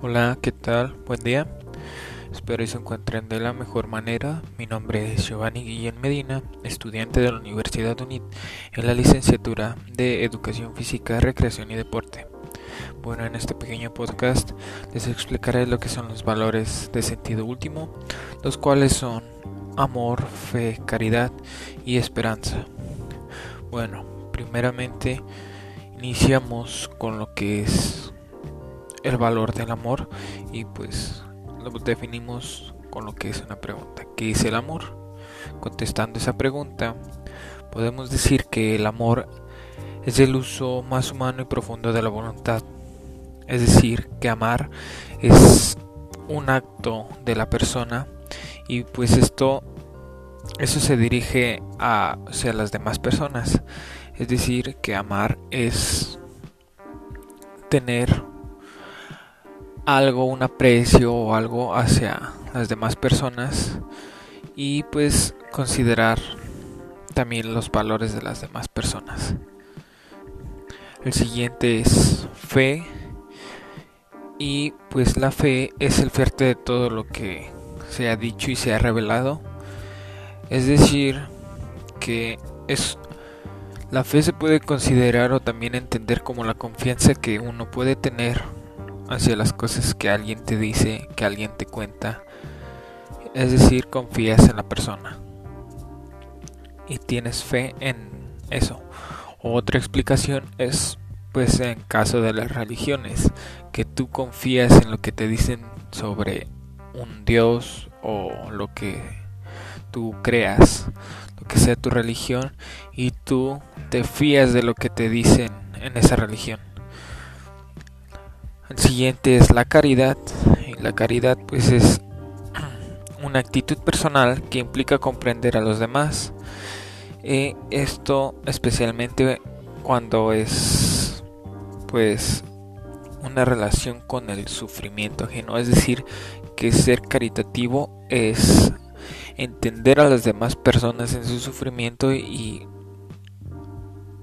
Hola, ¿qué tal? Buen día. Espero que se encuentren de la mejor manera. Mi nombre es Giovanni Guillén Medina, estudiante de la Universidad UNIT en la licenciatura de Educación Física, Recreación y Deporte. Bueno, en este pequeño podcast les explicaré lo que son los valores de sentido último, los cuales son amor, fe, caridad y esperanza. Bueno, primeramente iniciamos con lo que es el valor del amor y pues lo definimos con lo que es una pregunta. ¿Qué es el amor? Contestando esa pregunta, podemos decir que el amor es el uso más humano y profundo de la voluntad. Es decir, que amar es un acto de la persona y pues esto eso se dirige a hacia las demás personas. Es decir, que amar es tener algo, un aprecio o algo hacia las demás personas y pues considerar también los valores de las demás personas. El siguiente es fe y pues la fe es el fuerte de todo lo que se ha dicho y se ha revelado. Es decir, que es la fe se puede considerar o también entender como la confianza que uno puede tener hacia las cosas que alguien te dice, que alguien te cuenta. Es decir, confías en la persona y tienes fe en eso. Otra explicación es pues en caso de las religiones, que tú confías en lo que te dicen sobre un Dios o lo que tú creas, lo que sea tu religión, y tú te fías de lo que te dicen en esa religión. El siguiente es la caridad. Y la caridad pues es una actitud personal que implica comprender a los demás. Esto especialmente cuando es pues una relación con el sufrimiento ajeno. Es decir, que ser caritativo es entender a las demás personas en su sufrimiento y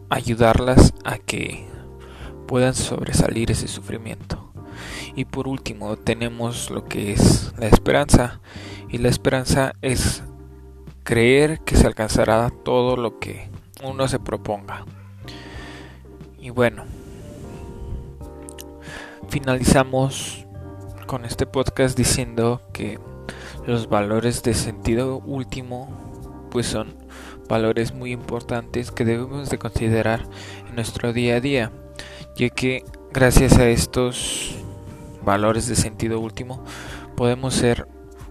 ayudarlas a que puedan sobresalir ese sufrimiento. Y por último tenemos lo que es la esperanza. Y la esperanza es creer que se alcanzará todo lo que uno se proponga. Y bueno, finalizamos con este podcast diciendo que los valores de sentido último pues son valores muy importantes que debemos de considerar en nuestro día a día ya que gracias a estos valores de sentido último podemos ser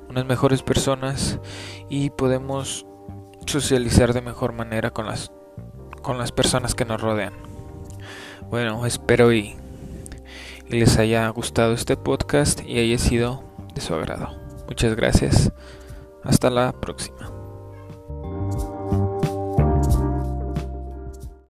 unas mejores personas y podemos socializar de mejor manera con las con las personas que nos rodean. Bueno, espero y, y les haya gustado este podcast y haya sido de su agrado. Muchas gracias. Hasta la próxima.